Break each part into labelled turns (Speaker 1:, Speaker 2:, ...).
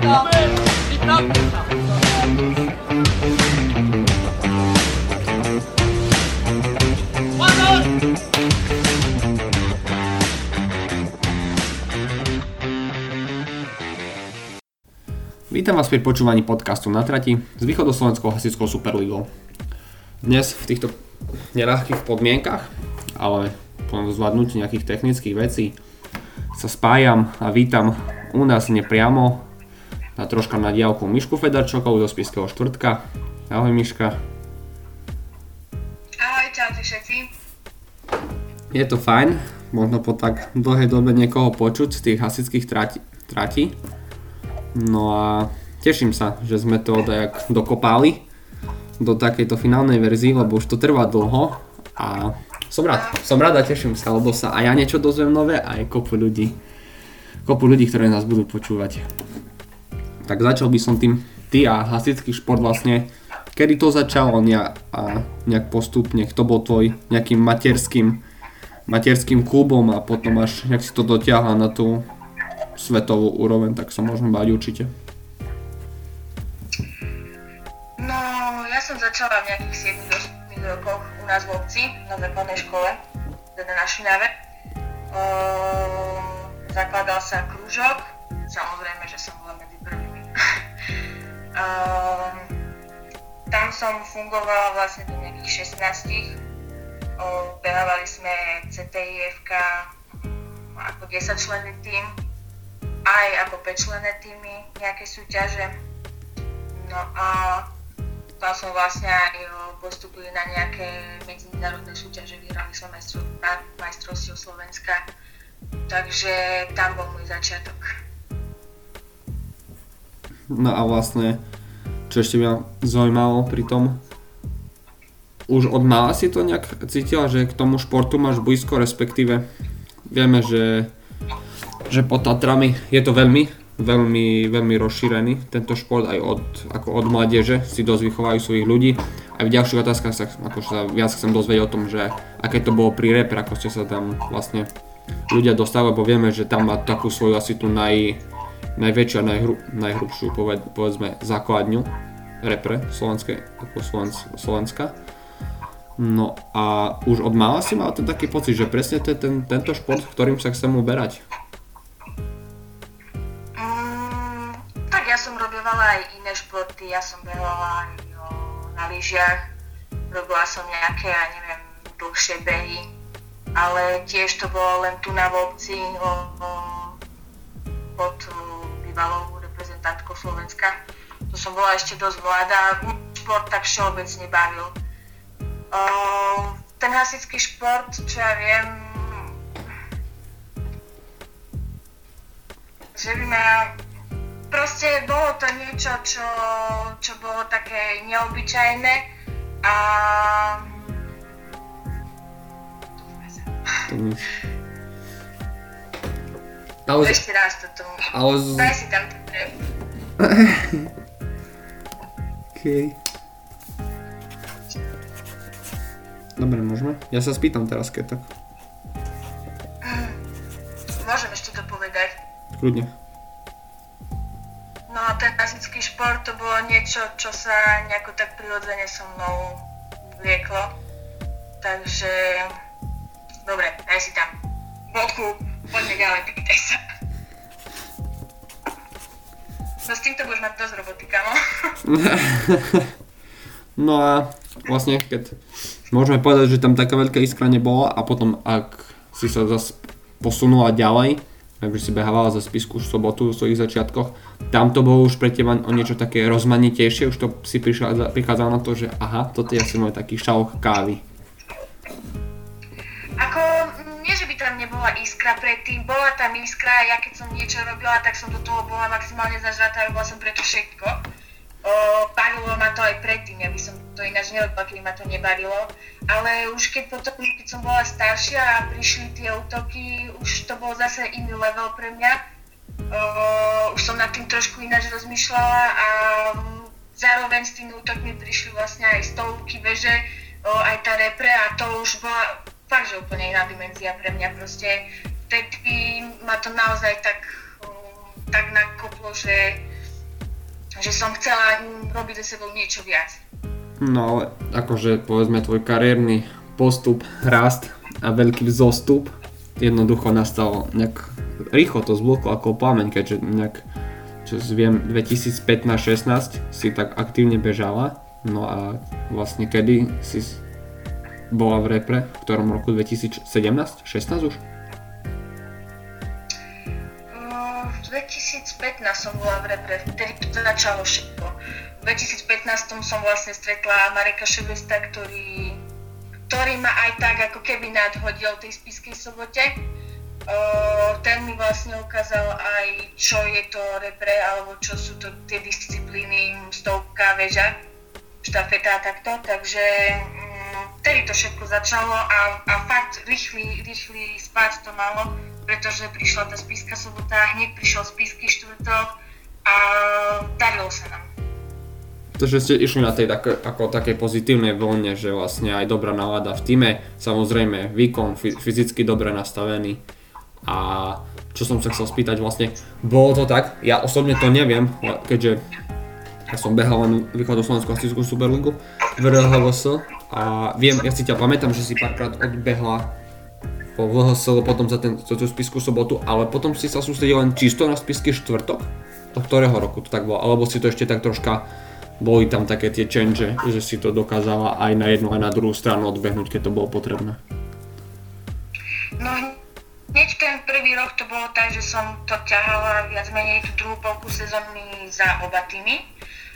Speaker 1: Vítam vás pri počúvaní podcastu na trati s východoslovenskou hasickou superligou. Dnes v týchto neľahkých podmienkach, ale po zvládnutí nejakých technických vecí sa spájam a vítam u nás nepriamo na troška na diálku Mišku Fedarčokovú zo Spiského štvrtka. Ahoj Miška.
Speaker 2: Ahoj, čaute všetci.
Speaker 1: Je to fajn, možno po tak dlhej dobe niekoho počuť z tých hasických trati. trati. No a teším sa, že sme to odajak dokopali do takejto finálnej verzii, lebo už to trvá dlho a som rád, som rád a teším sa, lebo sa aj ja niečo dozviem nové a aj kopu ľudí, kopu ľudí, ktoré nás budú počúvať. Tak začal by som tým, ty a hasický šport vlastne, kedy to začalo nejak, a nejak postupne, kto bol tvoj nejakým materským, materským klubom a potom až nejak si to dotiahla na tú svetovú úroveň, tak sa môžeme bať určite.
Speaker 2: No, ja som začala v nejakých 7 rokoch u nás v obci na základnej škole, teda na Šinave. Ehm, zakladal sa krúžok, samozrejme, že som. Ehm, tam som fungovala vlastne do nejakých 16. behávali sme CTIFK ako 10 členný tým, aj ako 5 člené týmy nejaké súťaže. No a tam som vlastne aj postupili na nejaké medzinárodné súťaže, vyhrali som majstrov, majstrovstiev Slovenska, takže tam bol môj začiatok.
Speaker 1: No a vlastne, čo ešte mňa zaujímalo pri tom, už od mala si to nejak cítila, že k tomu športu máš blízko, respektíve vieme, že že pod Tatrami je to veľmi, veľmi, veľmi rozšírený tento šport aj od, ako od mládeže si dosť vychovajú svojich ľudí. Aj v ďalších otázkach sa, ako sa viac chcem dozvedieť o tom, že aké to bolo pri repre, ako ste sa tam vlastne ľudia dostali, lebo vieme, že tam má takú svoju asi tú naj, najväčšiu a najhru, najhrubšiu poved, povedzme základňu repre slovenskej, ako Slovensk, Slovenska. No a už od mala si mal ten taký pocit, že presne to je ten, tento šport, ktorým sa chcem uberať.
Speaker 2: robievala aj iné športy, ja som behala aj o, na lyžiach, robila som nejaké, ja neviem, dlhšie behy, ale tiež to bolo len tu na obci o, o, pod o, bývalou reprezentantkou Slovenska. To som bola ešte dosť mladá, šport tak všeobecne bavil. O, ten hasický šport, čo ja viem, že by ma proste bolo to niečo, čo, čo bolo také neobyčajné a... Ale... Ešte raz toto. Ale... Daj si tam
Speaker 1: OK. Dobre, môžeme? Ja sa spýtam teraz, keď tak.
Speaker 2: Môžem ešte to povedať.
Speaker 1: Kľudne
Speaker 2: ten klasický šport to bolo niečo, čo sa nejako tak prirodzene so mnou vlieklo. Takže, dobre, daj si tam boku, poďme ďalej, pýtaj sa. No s týmto budeš mať dosť roboty, kamo.
Speaker 1: no a vlastne, keď môžeme povedať, že tam taká veľká iskra nebola a potom ak si sa zase posunula ďalej, takže si behávala za spisku v sobotu v svojich začiatkoch. Tam to bolo už pre teba o niečo také rozmanitejšie, už to si prichádzalo na to, že aha, toto je asi môj taký šalok kávy.
Speaker 2: Iskra predtým, bola tam iskra, ja keď som niečo robila, tak som do toho bola maximálne zažratá, robila som preto všetko O, bavilo ma to aj predtým, ja by som to ináč nerobila, keby ma to nebavilo. Ale už keď potom, keď som bola staršia a prišli tie útoky, už to bol zase iný level pre mňa. O, už som nad tým trošku ináč rozmýšľala a zároveň s tými útokmi prišli vlastne aj stovky veže, o, aj tá repre a to už bola fakt, že úplne iná dimenzia pre mňa. Proste vtedy ma to naozaj tak, tak nakoplo, že že som chcela robiť za sebou niečo viac.
Speaker 1: No ale akože povedzme tvoj kariérny postup, rast a veľký vzostup jednoducho nastal nejak rýchlo to zbloklo ako plameň, keďže nejak čo viem 2015-16 si tak aktívne bežala no a vlastne kedy si bola v repre, v ktorom roku 2017? 16 už?
Speaker 2: 2015 som bola v repre, vtedy to začalo všetko. V 2015 som vlastne stretla Mareka Ševesta, ktorý, ktorý ma aj tak ako keby nadhodil tej spiskej sobote. ten mi vlastne ukázal aj, čo je to repre, alebo čo sú to tie disciplíny, stovka, väža, štafeta a takto, takže vtedy to všetko začalo a, a fakt rýchly, rýchly spát to malo, pretože prišla tá spíska sobota, hneď prišiel spísky štvrtok a darilo sa nám.
Speaker 1: Takže ste išli na tej tak, ako také pozitívnej vlne, že vlastne aj dobrá nálada v týme, samozrejme výkon fyzicky dobre nastavený. A čo som sa chcel spýtať vlastne, bolo to tak, ja osobne to neviem, keďže ja som behal len východoslovenskú klasickú superligu v RHVS a viem, ja si ťa pamätám, že si párkrát odbehla po VHS, potom za, ten, za tú spisku sobotu, ale potom si sa sústredil len čisto na spisky štvrtok? Do ktorého roku to tak bolo? Alebo si to ešte tak troška, boli tam také tie change, že si to dokázala aj na jednu aj na druhú stranu odbehnúť, keď to bolo potrebné?
Speaker 2: No, hneď ten prvý rok to bolo tak, že som to ťahala viac menej tú druhú polku sezóny za oba týmy,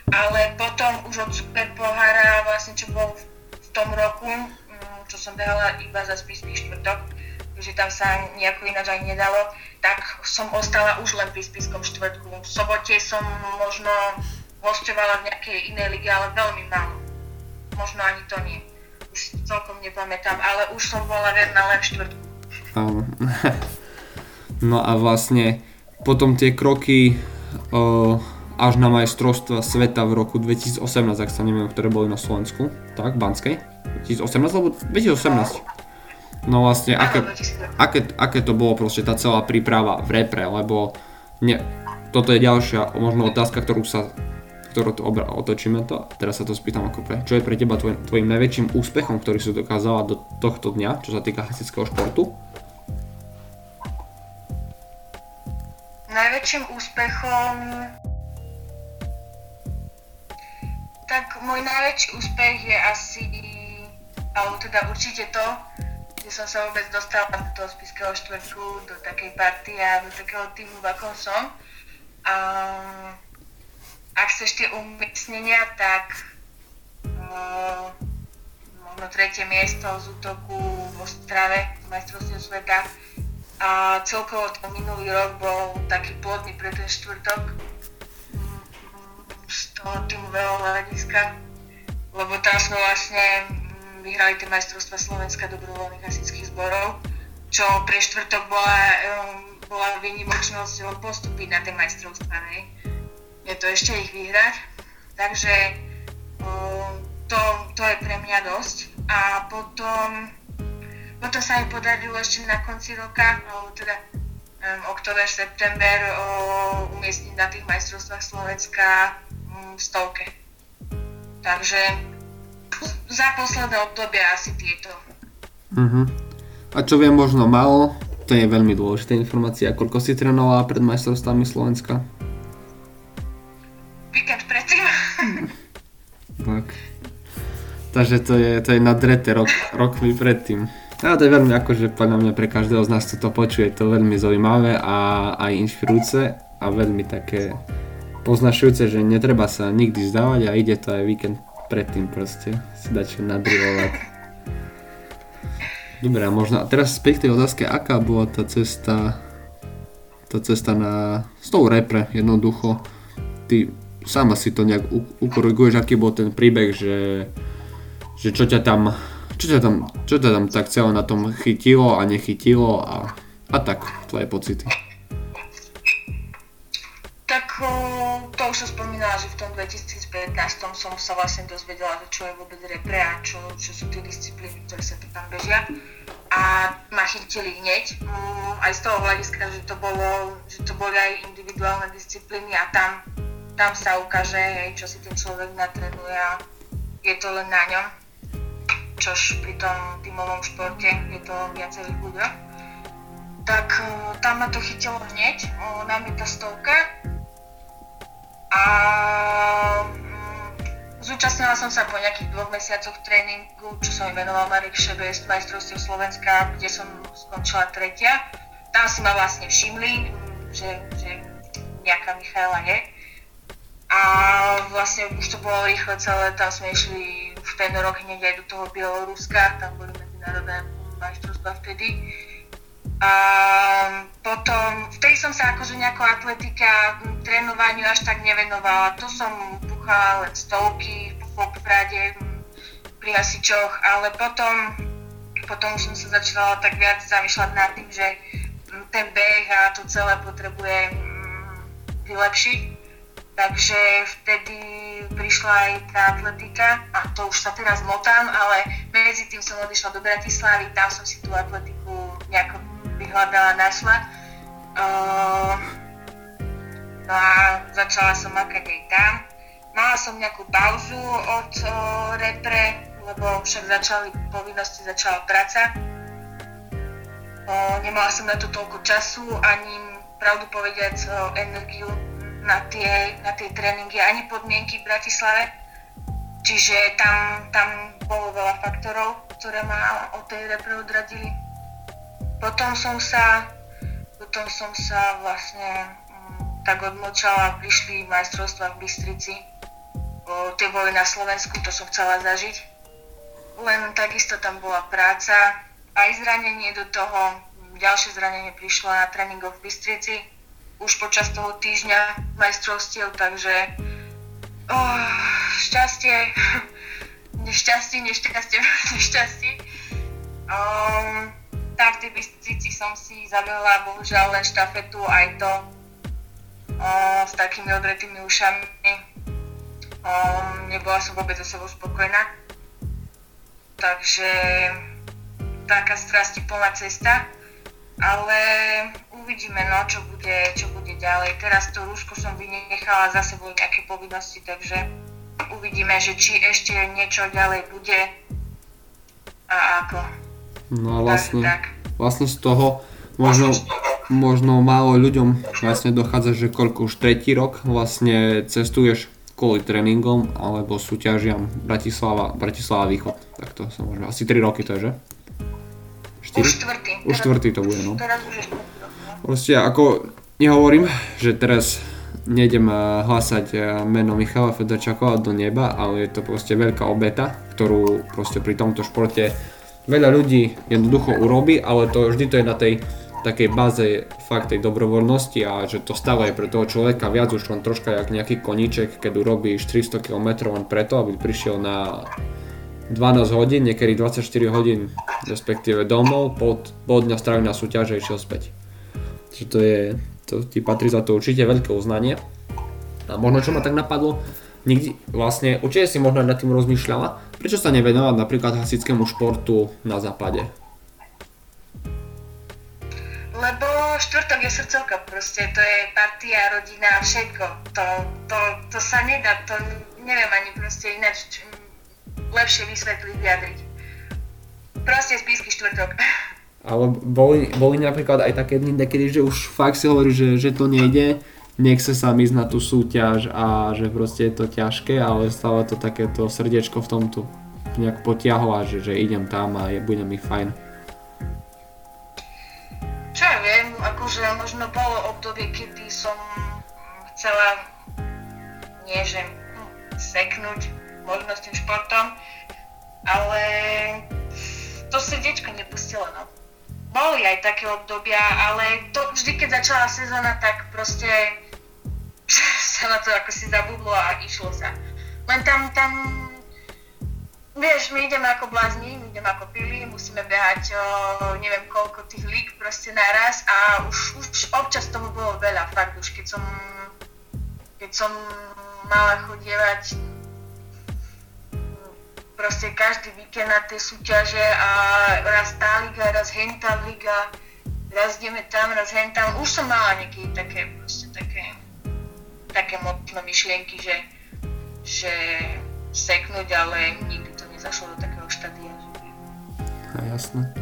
Speaker 2: ale potom už od Super pohára, vlastne čo bol v tom roku, mm, čo som behala iba za spisný štvrtok, že tam sa nejako ináč aj nedalo, tak som ostala už len pri spiskom štvrtku. V sobote som možno hostovala v nejakej inej lige, ale veľmi málo. Možno ani to nie. Už celkom nepamätám, ale už som bola verná len štvrtku.
Speaker 1: No a vlastne potom tie kroky o, až na majstrovstva sveta v roku 2018, ak sa neviem, ktoré boli na Slovensku, tak, Banskej, 2018 alebo 2018. No vlastne, aké, aké, aké to bolo proste tá celá príprava v repre, lebo ne, toto je ďalšia možno otázka, ktorú sa ktorú to obra, otočíme to, teraz sa to spýtam ako pre, čo je pre teba tvoj, tvojim najväčším úspechom, ktorý si dokázala do tohto dňa, čo sa týka hasického športu?
Speaker 2: Najväčším úspechom tak môj najväčší úspech je asi, alebo teda určite to, že som sa vôbec dostala do toho spiského štvrtku, do takej party a do takého týmu, v akom som. A ak chceš tie umiestnenia, tak uh, možno tretie miesto z útoku v Ostrave, majstrovstiev sveta. A celkovo ten minulý rok bol taký plodný pre ten štvrtok z toho týmového hľadiska, lebo tam sme vlastne mm, vyhrali tie majstrovstva Slovenska dobrovoľných hasičských zborov, čo pre štvrtok bola, bola výnimočnosť postúpiť na tie majstrovstvá, ne? Je to ešte ich vyhrať, takže to, to je pre mňa dosť. A potom, potom sa mi podarilo ešte na konci roka, alebo teda um, október, september umiestniť na tých majstrovstvách Slovenska v stovke. Takže za posledné obdobie asi tieto.
Speaker 1: Uh-huh. A čo viem možno málo, to je veľmi dôležitá informácia. Koľko si trénovala pred majstrovstvami Slovenska?
Speaker 2: Víkend predtým.
Speaker 1: tak. Takže to je, to je nadrete rok, rok mi predtým. A to je veľmi akože podľa mňa pre každého z nás, kto to počuje, to veľmi zaujímavé a aj inšpirujúce a veľmi také poznašujúce, že netreba sa nikdy zdávať a ide to aj víkend predtým proste si dať čo nadrilovať. Dobre, a možno a teraz späť k tej otázke, aká bola tá cesta tá cesta na s tou repre jednoducho ty sama si to nejak ukoriguješ, aký bol ten príbeh, že, že čo ťa tam čo ťa tam, čo ťa tam tak celé na tom chytilo a nechytilo a, a tak, tvoje pocity.
Speaker 2: Tak to už som spomínala, že v tom 2015 som sa vlastne dozvedela, čo je vôbec repre a čo, čo sú tie disciplíny, ktoré sa tam bežia. A ma chytili hneď, aj z toho hľadiska, že to, bolo, že to boli aj individuálne disciplíny a tam tam sa ukáže, čo si ten človek natrenuje a je to len na ňom. Čož pri tom tímovom športe je to viacerých ľuďoch. Tak tam ma to chytilo hneď, na tá stovka. A mm, zúčastnila som sa po nejakých dvoch mesiacoch tréningu, čo som venoval Marek Šebest, majstrovstiev Slovenska, kde som skončila tretia. Tam si ma vlastne všimli, že, že nejaká Michaela je. A vlastne už to bolo rýchle celé, tam sme išli v ten rok hneď aj do toho Bieloruska, tam boli medzinárodné majstrovstvá vtedy. A potom, vtedy som sa akože nejako atletika, trénovaniu až tak nevenovala. To som puchala len stovky po Poprade, pri hasičoch, ale potom, potom už som sa začala tak viac zamýšľať nad tým, že ten beh a to celé potrebuje mm, vylepšiť. Takže vtedy prišla aj tá atletika a to už sa teraz motám, ale medzi tým som odišla do Bratislavy, tam som si tú atletiku nejako vyhľadala, našla. Uh, no a začala som makať aj tam. Mala som nejakú pauzu od uh, repre, lebo však začali povinnosti, začala práca O, nemala som na to toľko času, ani pravdu povediac o, energiu na tie, na tie tréningy, ani podmienky v Bratislave. Čiže tam, tam bolo veľa faktorov, ktoré ma od tej repre odradili. Potom som sa, potom som sa vlastne m, tak odmočala, prišli majstrovstva v Bystrici. O, tie boli na Slovensku, to som chcela zažiť. Len takisto tam bola práca, aj zranenie do toho, ďalšie zranenie prišlo na tréningoch v Bystrici už počas toho týždňa majstrovstiev, takže oh, šťastie, nešťastie, nešťastie, nešťastie. Um, tak v Bystrici som si zabila bohužiaľ len štafetu, aj to um, s takými odretými ušami. Um, nebola som vôbec so sebou spokojná. Takže taká strasti plná cesta, ale uvidíme, no, čo bude, čo bude ďalej. Teraz to Rusko som vynechala za sebou nejaké povinnosti, takže uvidíme, že či ešte niečo ďalej bude a ako.
Speaker 1: No a vlastne, tak, tak. vlastne z toho možno, možno málo ľuďom vlastne dochádza, že koľko už tretí rok vlastne cestuješ kvôli tréningom alebo súťažiam Bratislava, Bratislava Východ. Tak to sa môže, asi 3 roky to je, že?
Speaker 2: 4? Už štvrtý.
Speaker 1: Už štvrtý to bude, no.
Speaker 2: No.
Speaker 1: Proste ako nehovorím, že teraz nejdem eh, hlasať eh, meno Michala Federčakova do neba, ale je to proste veľká obeta, ktorú proste pri tomto športe veľa ľudí jednoducho urobí, ale to vždy to je na tej takej báze fakt tej dobrovoľnosti a že to stále je pre toho človeka viac už len troška jak nejaký koníček, keď urobíš 300 km len preto, aby prišiel na 12 hodín, niekedy 24 hodín, respektíve domov, pol, pol dňa strávi na súťaže išiel späť. Čiže to je, to ti patrí za to určite veľké uznanie. A možno čo ma tak napadlo, nikdy, vlastne, určite si možno nad tým rozmýšľala, prečo sa nevenovať napríklad hasickému športu na západe?
Speaker 2: Lebo štvrtok je srdcovka, proste to je partia, rodina, všetko. To, to, to sa nedá, to neviem ani proste ináč lepšie vysvetliť, vyjadriť. Proste spísky štvrtok.
Speaker 1: Ale boli, boli napríklad aj také dny, kedy že už fakt si hovorí, že, že to nejde, nechce sa ísť na tú súťaž a že proste je to ťažké, ale stále to takéto srdiečko v tomto nejak potiahlo a že, že idem tam a je, bude mi fajn.
Speaker 2: Čo ja viem, akože možno bolo obdobie, kedy som chcela nie že hm, seknúť, možno s tým športom, ale to srdiečko nepustilo, no. Boli aj také obdobia, ale to vždy, keď začala sezóna, tak proste sa na to ako si zabudlo a išlo sa. Len tam, tam, vieš, my ideme ako blázni, my ideme ako pili, musíme behať o, neviem koľko tých lík proste naraz a už, už občas toho bolo veľa, fakt už keď som, keď som mala chodievať proste každý víkend na tie súťaže a raz tá liga, raz hentá liga, raz ideme tam, raz hentam. Už som mala nejaké také, proste také, také možno myšlienky, že, že seknúť, ale nikdy to nezašlo do takého štádia.
Speaker 1: A jasné.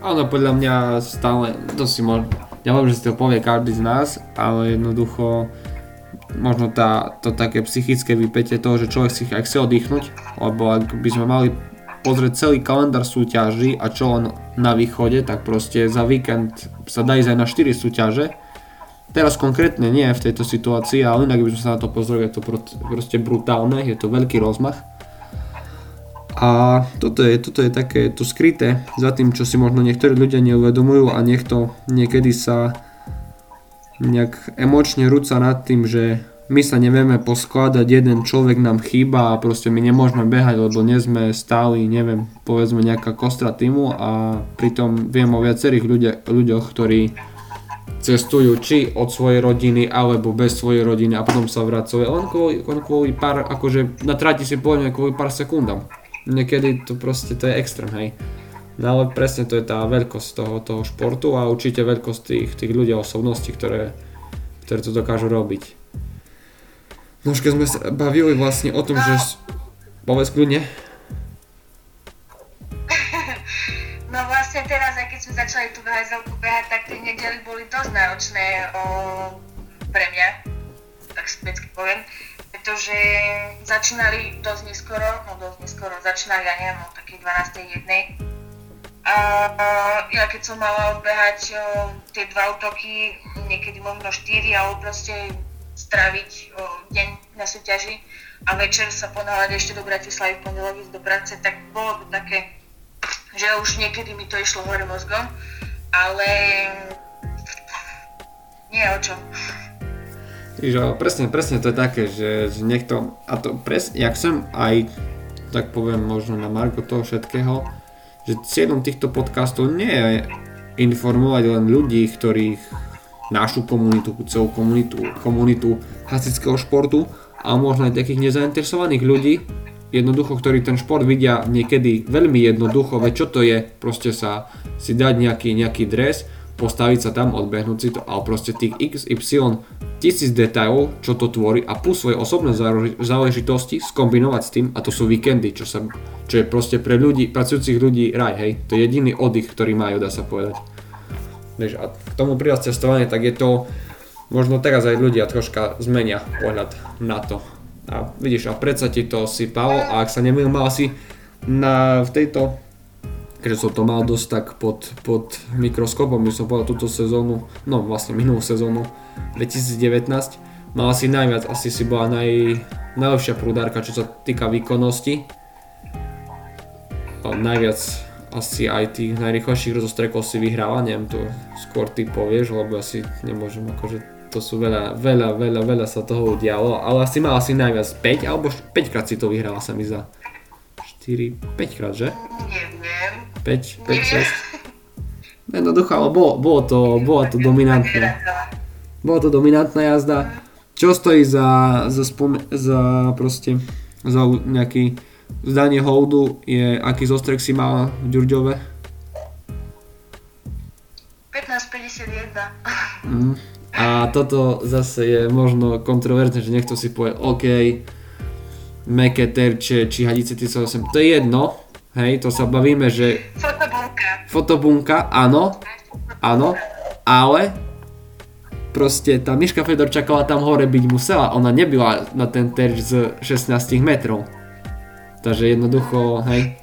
Speaker 1: Áno, podľa mňa stále, to si možno, ja viem, že si to povie každý z nás, ale jednoducho možno tá, to také psychické vypätie toho, že človek si aj chce oddychnúť, lebo ak by sme mali pozrieť celý kalendár súťaží a čo len na východe, tak proste za víkend sa dá ísť aj na 4 súťaže. Teraz konkrétne nie v tejto situácii, ale inak by sme sa na to pozreli, je to proste brutálne, je to veľký rozmach. A toto je, toto je také to skryté za tým, čo si možno niektorí ľudia neuvedomujú a niekto niekedy sa nejak emočne rúca nad tým, že my sa nevieme poskladať, jeden človek nám chýba a proste my nemôžeme behať, lebo nie sme stáli, neviem, povedzme nejaká kostra týmu a pritom viem o viacerých ľudia, ľuďoch, ktorí cestujú či od svojej rodiny alebo bez svojej rodiny a potom sa vracajú len kvôli, len kvôli pár, akože na trati si povedzme kvôli pár sekundám. Niekedy to proste, to je extrém, hej. No ale presne to je tá veľkosť toho, toho športu a určite veľkosť tých, tých ľudí a osobností, ktoré, ktoré to dokážu robiť. No už keď sme sa bavili vlastne o tom, no. že... Povedz kľudne.
Speaker 2: No vlastne teraz, aj keď sme začali tú VHSL behať, tak tie nedely boli dosť náročné o, pre mňa, tak späcky poviem, pretože začínali dosť neskoro, no dosť neskoro, začínali, ja neviem, o takej 12. jednej. A ja keď som mala odbehať o, tie dva útoky, niekedy možno 4, alebo proste stráviť o, deň na súťaži a večer sa ponáhľať ešte do Bratislavy v pondelok ísť do práce, tak bolo to také, že už niekedy mi to išlo hore mozgom, ale nie o čom.
Speaker 1: Že, presne, presne to je také, že, že niekto, a to presne, jak som aj, tak poviem možno na Marko toho všetkého, že cieľom týchto podcastov nie je informovať len ľudí, ktorých našu komunitu, celú komunitu, komunitu hasického športu a možno aj takých nezainteresovaných ľudí, jednoducho, ktorí ten šport vidia niekedy veľmi jednoducho, veď čo to je, proste sa si dať nejaký, nejaký dres, postaviť sa tam, odbehnúť si to, ale proste tých XY tisíc detailov, čo to tvorí a plus svoje osobné záležitosti skombinovať s tým a to sú víkendy, čo, sa, čo je proste pre ľudí, pracujúcich ľudí raj, hej, to je jediný oddych, ktorý majú, dá sa povedať. Vieš, a k tomu pridať cestovanie, tak je to, možno teraz aj ľudia troška zmenia pohľad na to. A vidíš, a predsa ti to sypalo a ak sa nemýlim, mal si na, v tejto, keďže som to mal dosť tak pod, pod mikroskopom, by som povedal túto sezónu, no vlastne minulú sezónu 2019, mal si najviac, asi si bola naj, najlepšia prúdárka, čo sa týka výkonnosti. A najviac asi aj tých najrychlejších rozostrekov si vyhráva, neviem, to skôr ty povieš, lebo asi nemôžem, akože to sú veľa, veľa, veľa, veľa sa toho udialo, ale asi mal asi najviac 5, alebo 5 krát si to vyhrala sa mi za 4, 5 krát, že?
Speaker 2: Neviem.
Speaker 1: 5, 5, 6. Jednoducho, ale bolo, bolo to, bolo to dominantné. Bola to dominantná jazda. Čo stojí za, za, spom- za proste, za nejaký Zdanie holdu je, aký zostrek si mala v Ďurďove?
Speaker 2: 15.51. Mm.
Speaker 1: A toto zase je možno kontroverzne, že niekto si povie, OK, meké terče, či hadice 38, to je jedno, hej, to sa bavíme, že...
Speaker 2: Fotobunka.
Speaker 1: Fotobunka, áno, áno, ale proste tá Miška Fedorčaková tam hore byť musela, ona nebyla na ten terč z 16 metrov. Takže jednoducho, hej,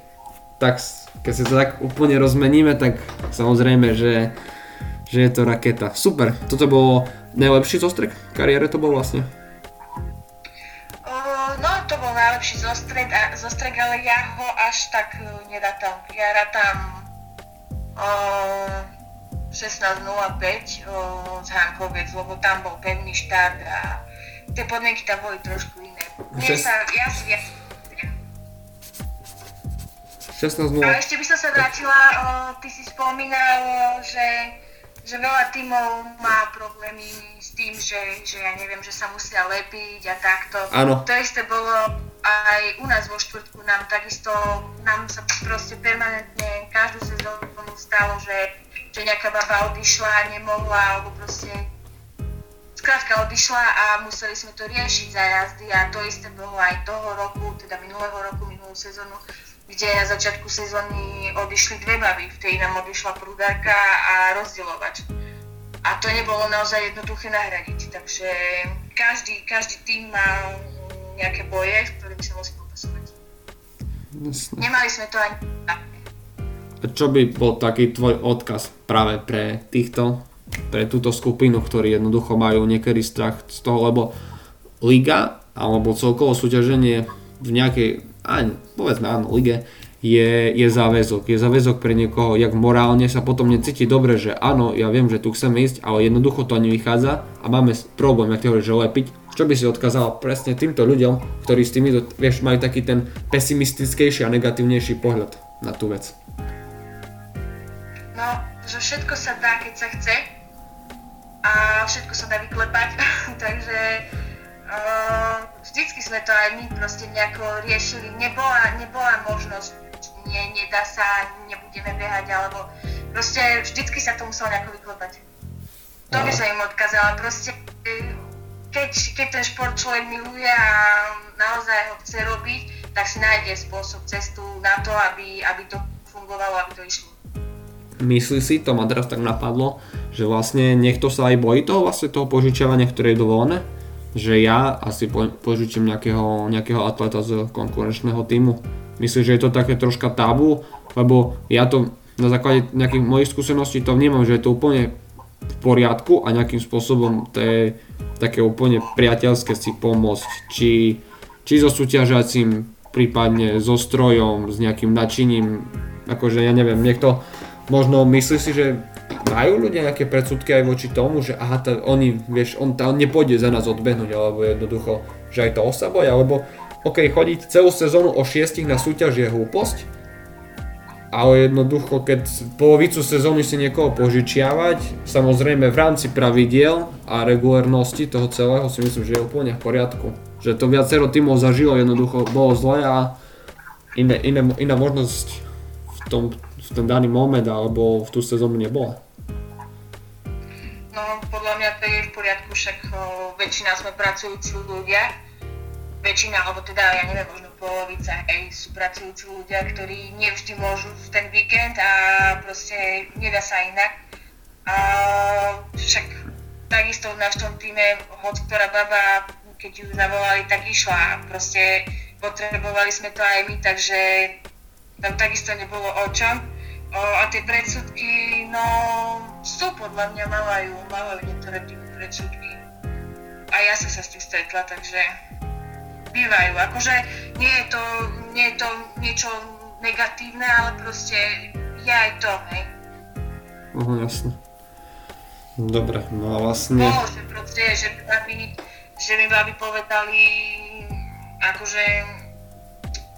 Speaker 1: tak keď si to tak úplne rozmeníme, tak samozrejme, že, že je to raketa. Super, toto bolo najlepší zostrek v kariére, to bol vlastne?
Speaker 2: no, to bol najlepší zostrek, zostrek, ale ja ho až tak uh. Ja rátam uh, 16.05 uh, z Hankoviec, lebo tam bol pevný štart a tie podmienky tam boli trošku iné. Mne sa, ja si viac
Speaker 1: 16
Speaker 2: 0. A ešte by som sa vrátila, o, ty si spomínal, že, že veľa tímov má problémy s tým, že, že ja neviem, že sa musia lepiť a takto.
Speaker 1: Áno.
Speaker 2: To isté bolo aj u nás vo štvrtku, nám takisto, nám sa proste permanentne každú sezónu stalo, že, že nejaká baba odišla nemohla, alebo proste skrátka odišla a museli sme to riešiť za jazdy a to isté bolo aj toho roku, teda minulého roku, minulú sezónu, kde na začiatku sezóny odišli dve baby, v tej nám odišla prúdarka a rozdielovač. A to nebolo naozaj jednoduché nahradiť, takže každý, každý tým má nejaké boje, v ktorých sa musí popasovať.
Speaker 1: Jasne.
Speaker 2: Nemali sme to ani
Speaker 1: Čo by bol taký tvoj odkaz práve pre týchto, pre túto skupinu, ktorí jednoducho majú niekedy strach z toho, lebo liga alebo celkovo súťaženie v nejakej, aj, povedzme áno, lige, je, je záväzok. Je záväzok pre niekoho, jak morálne sa potom necíti dobre, že áno, ja viem, že tu chcem ísť, ale jednoducho to ani vychádza a máme problém, ty hovoríš, že lepiť. Čo by si odkázala presne týmto ľuďom, ktorí s tými, vieš, majú taký ten pesimistickejší a negatívnejší pohľad na tú vec.
Speaker 2: No, že všetko sa dá, keď sa chce a všetko sa dá vyklepať, takže uh, vždycky sme to aj my proste nejako riešili. Nebola, nebola možnosť, nie, nedá sa, nebudeme behať, alebo proste vždycky sa to muselo nejako vyklepať. To by som im odkázala, proste eh, keď, keď ten šport človek miluje a naozaj ho chce robiť, tak si nájde spôsob, cestu na to, aby, aby to fungovalo, aby to išlo.
Speaker 1: Myslí si, to ma teraz tak napadlo, že vlastne niekto sa aj bojí toho vlastne toho požičiavania, ktoré je dovolené? Že ja asi po, požičím nejakého, nejakého atleta z konkurenčného týmu. Myslím, že je to také troška tabu, lebo ja to na základe nejakých mojich skúseností to vnímam, že je to úplne v poriadku a nejakým spôsobom to je také úplne priateľské si pomôcť, či, či so súťažiacím, prípadne so strojom, s nejakým načiním, akože ja neviem, niekto možno myslí si, že majú ľudia nejaké predsudky aj voči tomu, že aha, tá, oni, vieš, on, tá, on nepôjde za nás odbehnúť, alebo jednoducho, že aj to sa boja, alebo ok, chodiť celú sezónu o šiestich na súťaž je hlúposť, ale jednoducho, keď polovicu sezóny si niekoho požičiavať, samozrejme v rámci pravidiel a regulérnosti toho celého si myslím, že je úplne v poriadku. Že to viacero tímov zažilo, jednoducho bolo zle a iné, iné, iná možnosť v, tom, v ten daný moment alebo v tú sezónu nebola.
Speaker 2: No, podľa mňa to je v poriadku, však o, väčšina sme pracujúci ľudia. Väčšina, alebo teda, ja neviem, možno polovica, hej, sú pracujúci ľudia, ktorí nevždy môžu v ten víkend a proste nedá sa inak. A však takisto v našom týme, hoď ktorá baba, keď ju zavolali, tak išla proste potrebovali sme to aj my, takže tam takisto nebolo o čom. A tie predsudky, no, sú podľa mňa, mávajú, mávajú niektoré tie predsudky. A ja som sa s tým stretla, takže bývajú. Akože nie je to, nie je to niečo negatívne, ale proste je aj to, hej.
Speaker 1: Aha, jasne. Dobre, no a vlastne...
Speaker 2: Bolo, že proste, že by babi, že mi babi povedali, akože,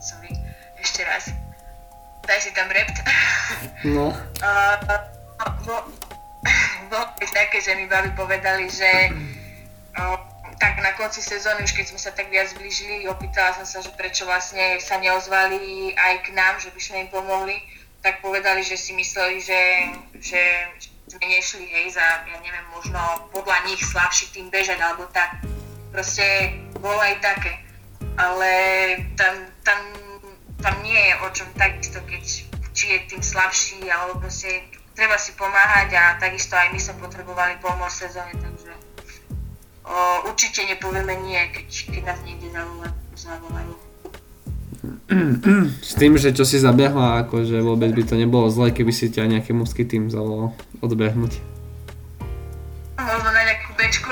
Speaker 2: sorry, ešte raz, daj si tam rept.
Speaker 1: No,
Speaker 2: Uh, bo, bolo také, že mi babi povedali, že uh, tak na konci sezóny, už keď sme sa tak viac zblížili, opýtala som sa, že prečo vlastne sa neozvali aj k nám, že by sme im pomohli, tak povedali, že si mysleli, že, že sme nešli, hej, za, ja neviem, možno podľa nich slabší tým bežať, alebo tak. Proste bolo aj také. Ale tam, tam, tam nie je o čom takisto, keď či je tým slabší, alebo proste treba si pomáhať a takisto aj my sme potrebovali pomôcť v sezóne, takže o, určite nepovieme nie, keď, keď nás niekde zavolajú.
Speaker 1: s tým, že čo si zabiehla, akože vôbec by to nebolo zle, keby si ťa nejaký mužský tým zavolal odbehnúť.
Speaker 2: Možno na nejakú bečku.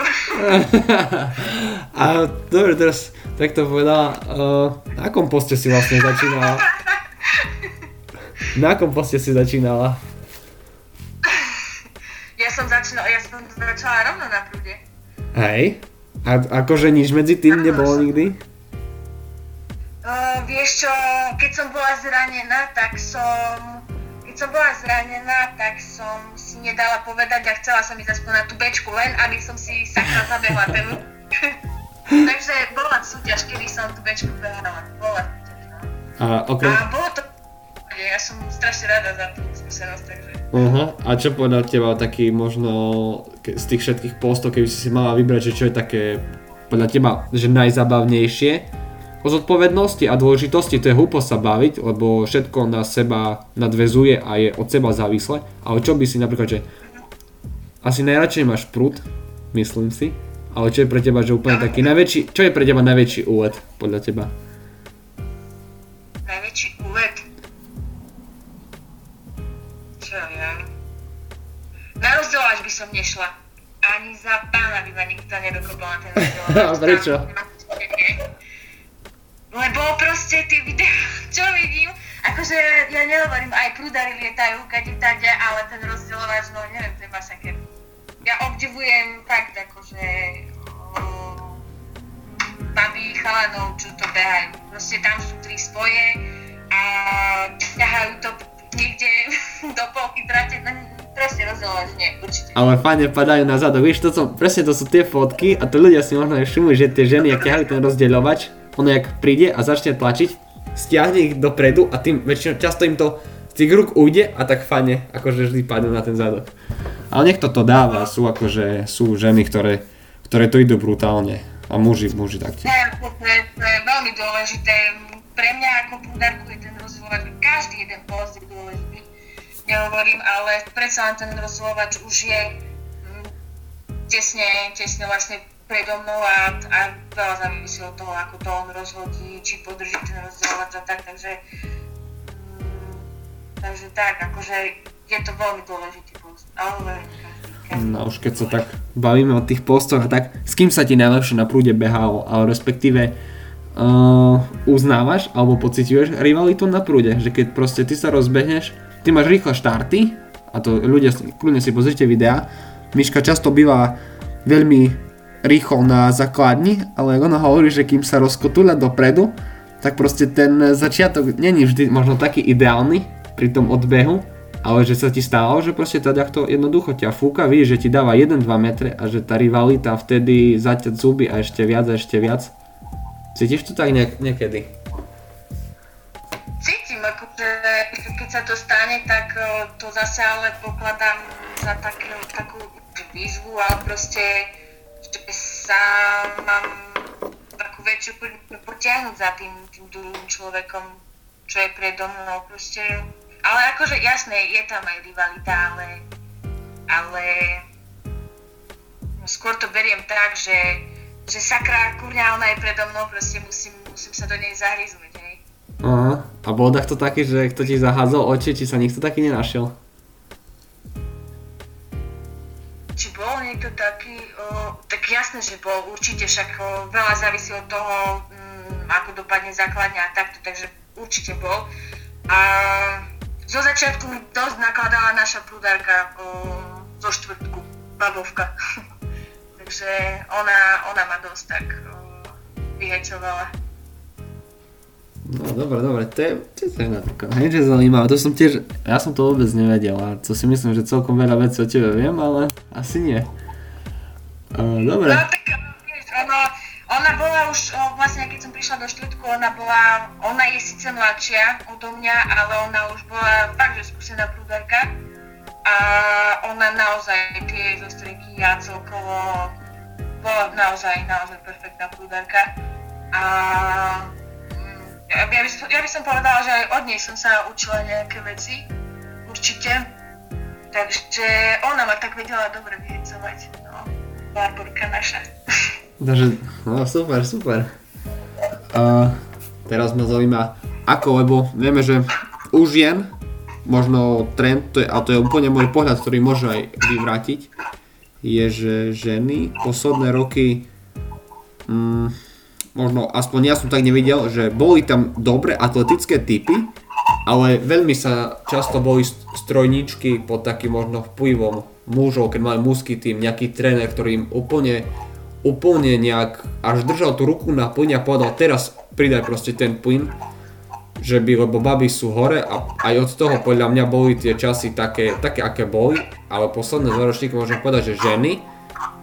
Speaker 1: a dobre, teraz tak to povedala, uh, na akom poste si vlastne začínala? Na akom poste si začínala?
Speaker 2: Ja som začala, ja som začala rovno na prúde.
Speaker 1: Hej. A akože nič medzi tým nebolo nikdy?
Speaker 2: Uh, vieš čo, keď som bola zranená, tak som... Keď som bola zranená, tak som nedala povedať a chcela som ísť aspoň na tú bečku, len aby som si sakra zabehla ten... Takže bola súťaž, kedy som tú bečku behala. Bola súťaž, no.
Speaker 1: A okrem...
Speaker 2: A bolo to... Ja som strašne rada za tú skúsenosť, takže...
Speaker 1: Aha. A čo podľa teba taký možno z tých všetkých postov, keby si si mala vybrať, že čo je také podľa teba, že najzabavnejšie o zodpovednosti a dôležitosti, to je hlúpo sa baviť, lebo všetko na seba nadvezuje a je od seba závislé, ale čo by si napríklad, že asi najradšej máš prúd, myslím si, ale čo je pre teba, že úplne taký najväčší, čo je pre teba najväčší úlet podľa teba?
Speaker 2: Najväčší úlet. Čo ja? Na rozdielovač by som nešla. Ani za pána by ma nikto nedokopal na ten rozdielovač.
Speaker 1: Prečo?
Speaker 2: Lebo proste tie videá, čo vidím, akože ja nehovorím, aj prúdari lietajú kade tade, ale ten rozdielovač, no neviem, to je masaker. Ja obdivujem fakt akože o, babi, chalanov, čo to behajú. Proste tam sú tri spoje a ťahajú to niekde do polky trate, no proste rozdielovač nie, určite.
Speaker 1: Ale fajne padajú na zadok, vieš, to som, presne to sú tie fotky a to ľudia si možno aj všimli, že tie ženy, ak ťahajú ten rozdeľovač, ono jak príde a začne tlačiť, stiahne ich dopredu a tým väčšinou často im to z tých rúk ujde a tak fajne, akože vždy padnú na ten zadok. Ale niekto to dáva, sú akože, sú ženy, ktoré, ktoré to idú brutálne. A muži, muži taktiež.
Speaker 2: Ne, to, je, to je veľmi dôležité. Pre mňa ako prúdarku je ten rozhovovač, každý jeden post je dôležitý. Nehovorím, ale predsa len ten rozhovovač už je mm, tesne, tesne vlastne predo mnou a, a veľa závisí od toho, ako to on rozhodí, či podrží ten rozhovovač a tak, takže mm, takže tak, akože je to veľmi dôležitý post. Ale.
Speaker 1: No už keď sa tak bavíme o tých postoch tak, s kým sa ti najlepšie na prúde behalo, ale respektíve uh, uznávaš alebo pociťuješ rivalitu na prúde, že keď proste ty sa rozbehneš, ty máš rýchle štarty, a to ľudia, kľudne si pozrite videá, Miška často býva veľmi rýchlo na základni, ale ona hovorí, že kým sa rozkotúľa dopredu, tak proste ten začiatok není vždy možno taký ideálny pri tom odbehu, ale že sa ti stalo, že proste teda to jednoducho ťa fúka, vidíš, že ti dáva 1-2 metre a že tá rivalita vtedy zaťať zuby a ešte viac a ešte viac. Cítiš to tak niek- niekedy?
Speaker 2: Cítim, akože keď sa to stane, tak o, to zase ale pokladám za takú, takú výzvu, ale proste, že sa mám takú väčšiu po- potiahnuť za tým, tým druhým človekom, čo je predo mnou, proste. Ale akože jasné, je tam aj rivalita, ale, ale skôr to beriem tak, že, že sakra, kurňa, ona je predo mnou, proste musím, musím sa do nej zahryznúť.
Speaker 1: Aha. A bol takto taký, že kto ti zahádzal oči, či sa nikto taký nenašiel?
Speaker 2: Či bol niekto taký, o, tak jasné, že bol určite, však o, veľa závisí od toho, mm, ako dopadne základňa a takto, takže určite bol. A zo začiatku mi dosť nakladala naša prúdarka o, zo štvrtku, babovka. takže ona, ona ma dosť tak o, vyhečovala.
Speaker 1: No dobre, dobre, to je, to je napríklad niečo zaujímavé, to som tiež, ja som to vôbec nevedel a to si myslím, že celkom veľa vecí o tebe viem, ale asi nie. Uh, dobre,
Speaker 2: No tak ona bola už, vlastne keď som prišla do štvrtku, ona bola, ona je síce mladšia odo mňa, ale ona už bola fakt, že skúsená prúdarka. A ona naozaj, tie jej zostreky a celkovo bola naozaj, naozaj perfektná prúdarka. A ja, by, ja by som povedala, že aj od nej som sa učila nejaké veci, určite. Takže ona ma tak vedela dobre vyhecovať, no, Barborka naša.
Speaker 1: takže, no super, super. Uh, teraz ma zaujíma, ako, lebo vieme, že u žien možno trend, to je, a to je úplne môj pohľad, ktorý môže aj vyvrátiť, je, že ženy posledné roky mm, možno aspoň ja som tak nevidel, že boli tam dobre atletické typy, ale veľmi sa často boli st- strojníčky pod takým možno vplyvom mužov, keď mali mužský tým, nejaký tréner, ktorý im úplne, úplne nejak až držal tú ruku na plyne a povedal teraz pridaj proste ten plyn, že by, lebo baby sú hore a aj od toho podľa mňa boli tie časy také, také aké boli, ale posledné dva ročníky môžem povedať, že ženy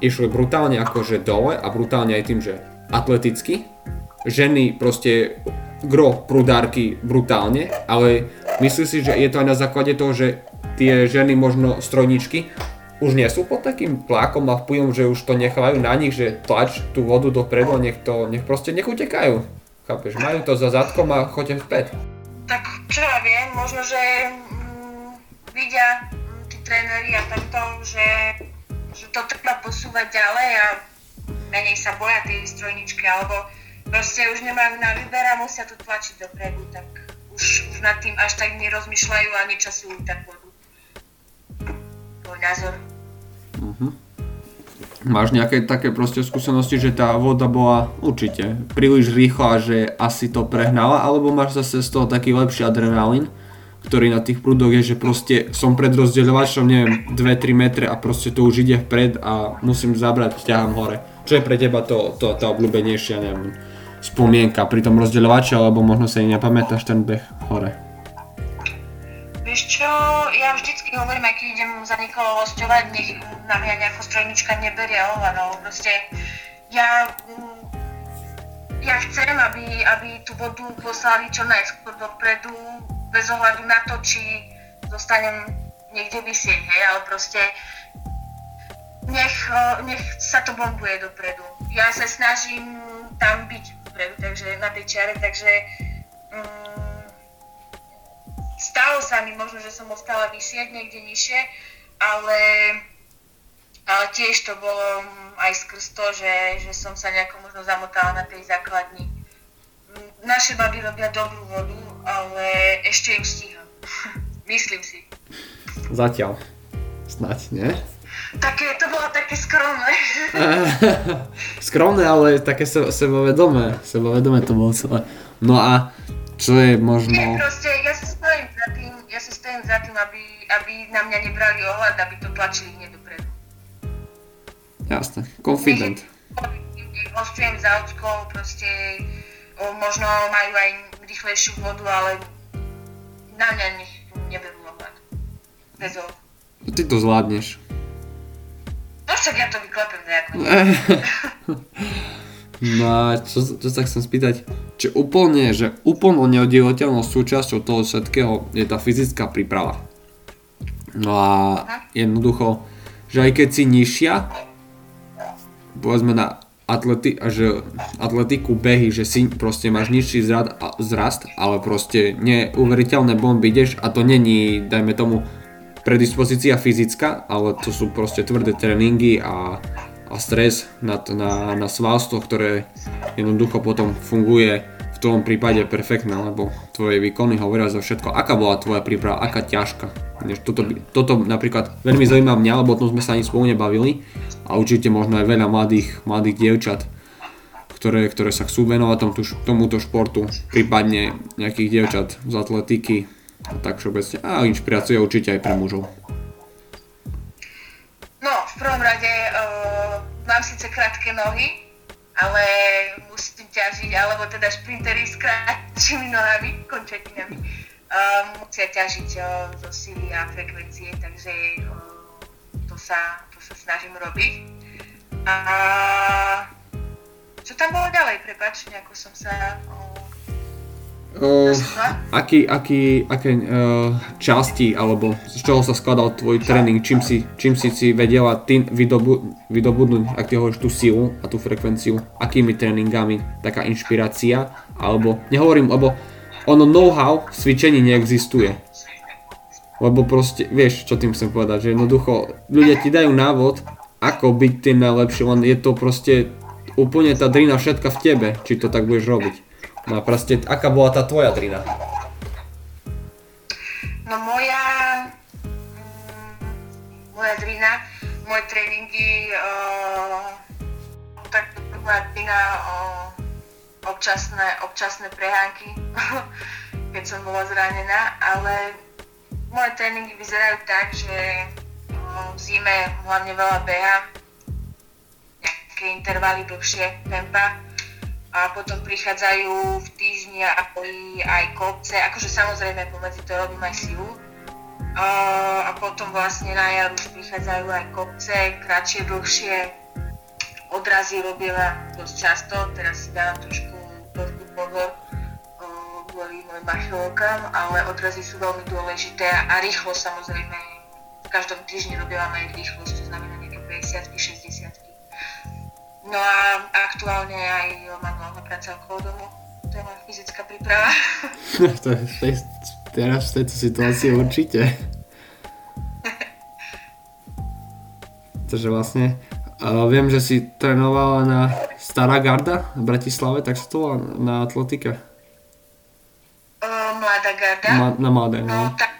Speaker 1: išli brutálne akože dole a brutálne aj tým, že atleticky. Ženy proste gro prudárky brutálne, ale myslím si, že je to aj na základe toho, že tie ženy možno strojničky už nie sú pod takým tlakom a vplyvom, že už to nechávajú na nich, že tlač tú vodu dopredu a nech to, nech proste nech utekajú. Chápeš, majú to za zadkom a choďte vpäť.
Speaker 2: Tak čo ja viem, možno, že mm, vidia mm, tí tréneri a takto, že, že to treba posúvať ďalej a menej sa boja tej strojničky, alebo proste už nemajú na výber a musia to tlačiť dopredu, tak už, už nad tým až tak nerozmýšľajú a nečasujú tak vodu. Môj názor.
Speaker 1: Uh-huh. Máš nejaké také proste skúsenosti, že tá voda bola určite príliš rýchla, že asi to prehnala, alebo máš zase z toho taký lepší adrenalín, ktorý na tých prúdoch je, že proste som pred rozdeľovačom, neviem, 2-3 metre a proste to už ide vpred a musím zabrať, ťahám hore. Čo je pre teba to, to, tá obľúbenejšia, neviem, spomienka pri tom rozdeľovači, alebo možno sa aj nepamätáš ten beh hore?
Speaker 2: Vieš čo, ja vždycky hovorím, aj keď idem za niekoho hostovať, nech na mňa nejaká strojnička neberie hovano. Proste ja, ja chcem, aby, aby tú vodu poslali čo najskôr dopredu, bez ohľadu na to, či dostanem niekde vysieť, hej, ale proste nech, nech sa to bombuje dopredu. Ja sa snažím tam byť dopredu, takže na tej čiare, takže um, stalo sa mi možno, že som ostala vysieť niekde nižšie, ale, ale tiež to bolo aj skrz to, že, že som sa nejako možno zamotala na tej základni. Naše baby robia dobrú vodu, ale ešte im stíham. Myslím si.
Speaker 1: Zatiaľ. Snať, nie?
Speaker 2: Také, to bolo také skromné.
Speaker 1: skromné, ale také sebavedomé. Sebavedomé to bolo celé. No a čo je možno...
Speaker 2: Nie, proste, ja si stojím za tým, ja si stojím za tým, aby, aby na mňa nebrali ohľad, aby to tlačili hneď dopredu.
Speaker 1: Jasné, confident.
Speaker 2: Nech hostujem za ockou, proste o, možno majú aj rýchlejšiu vodu, ale na mňa nech neberú ohľad. Bez ohľadu.
Speaker 1: Ty to zvládneš.
Speaker 2: Však ja to vyklepem nejako.
Speaker 1: No a čo, čo sa chcem spýtať, či úplne, že úplne neoddielateľnou súčasťou toho všetkého je tá fyzická príprava. No a jednoducho, že aj keď si nižšia, povedzme na atleti, že atletiku behy, že si proste máš nižší zrad, zrast, ale proste neuveriteľné bomby ideš a to není, dajme tomu, predispozícia fyzická, ale to sú proste tvrdé tréningy a a stres na, na, na svalstvo, ktoré jednoducho potom funguje v tom prípade perfektne, lebo tvoje výkony hovoria za všetko. Aká bola tvoja príprava, aká ťažká? Toto, toto napríklad veľmi zaujíma mňa, lebo o tom sme sa ani spolu nebavili a určite možno aj veľa mladých, mladých dievčat, ktoré, ktoré sa chcú venovať tomu, tomuto športu, prípadne nejakých dievčat z atletiky, tak všeobecne. A inšpirácia určite aj pre mužov.
Speaker 2: No, v prvom rade uh, mám síce krátke nohy, ale musím ťažiť, alebo teda šprintery s krátšími nohami, končetinami, uh, musia ťažiť uh, zo síly a frekvencie, takže uh, to, sa, to sa snažím robiť. A čo tam bolo ďalej, prepač, nejako som sa uh,
Speaker 1: Uh, aký, aký, aké uh, časti alebo z čoho sa skladal tvoj tréning, čím si, čím si si vedela ty vydobu, vydobudnúť, ak ty hovoríš tú silu a tú frekvenciu, akými tréningami, taká inšpirácia, alebo nehovorím, lebo ono know-how v cvičení neexistuje. Lebo proste, vieš, čo tým chcem povedať, že jednoducho ľudia ti dajú návod, ako byť tým najlepší, len je to proste úplne tá drina všetka v tebe, či to tak budeš robiť. No a proste, aká bola tá tvoja drina?
Speaker 2: No moja, mm, moja drina, moje tréningy, uh, tak moja drina uh, občasné, občasné prehánky, keď som bola zranená, ale moje tréningy vyzerajú tak, že uh, v zime hlavne veľa beha, nejaké intervaly dlhšie tempa, a potom prichádzajú v týždni aj kopce, akože samozrejme pomedzi to robím aj silu. A, potom vlastne na jar už prichádzajú aj kopce, kratšie, dlhšie. Odrazy robila dosť často, teraz si dávam trošku, trošku pozor. kvôli mojim achilovkám, ale odrazy sú veľmi dôležité a rýchlo samozrejme. V každom týždni robívame aj rýchlosť, to znamená nejaké 50 60 No a aktuálne aj manuálna práca okolo domu. To je moja fyzická príprava.
Speaker 1: to je teraz v tejto situácii určite. Takže vlastne uh, viem, že si trénovala na Stará garda v Bratislave, tak sa to volá na atletike.
Speaker 2: Uh, mladá garda.
Speaker 1: Ma- na mladé, no.
Speaker 2: no tak,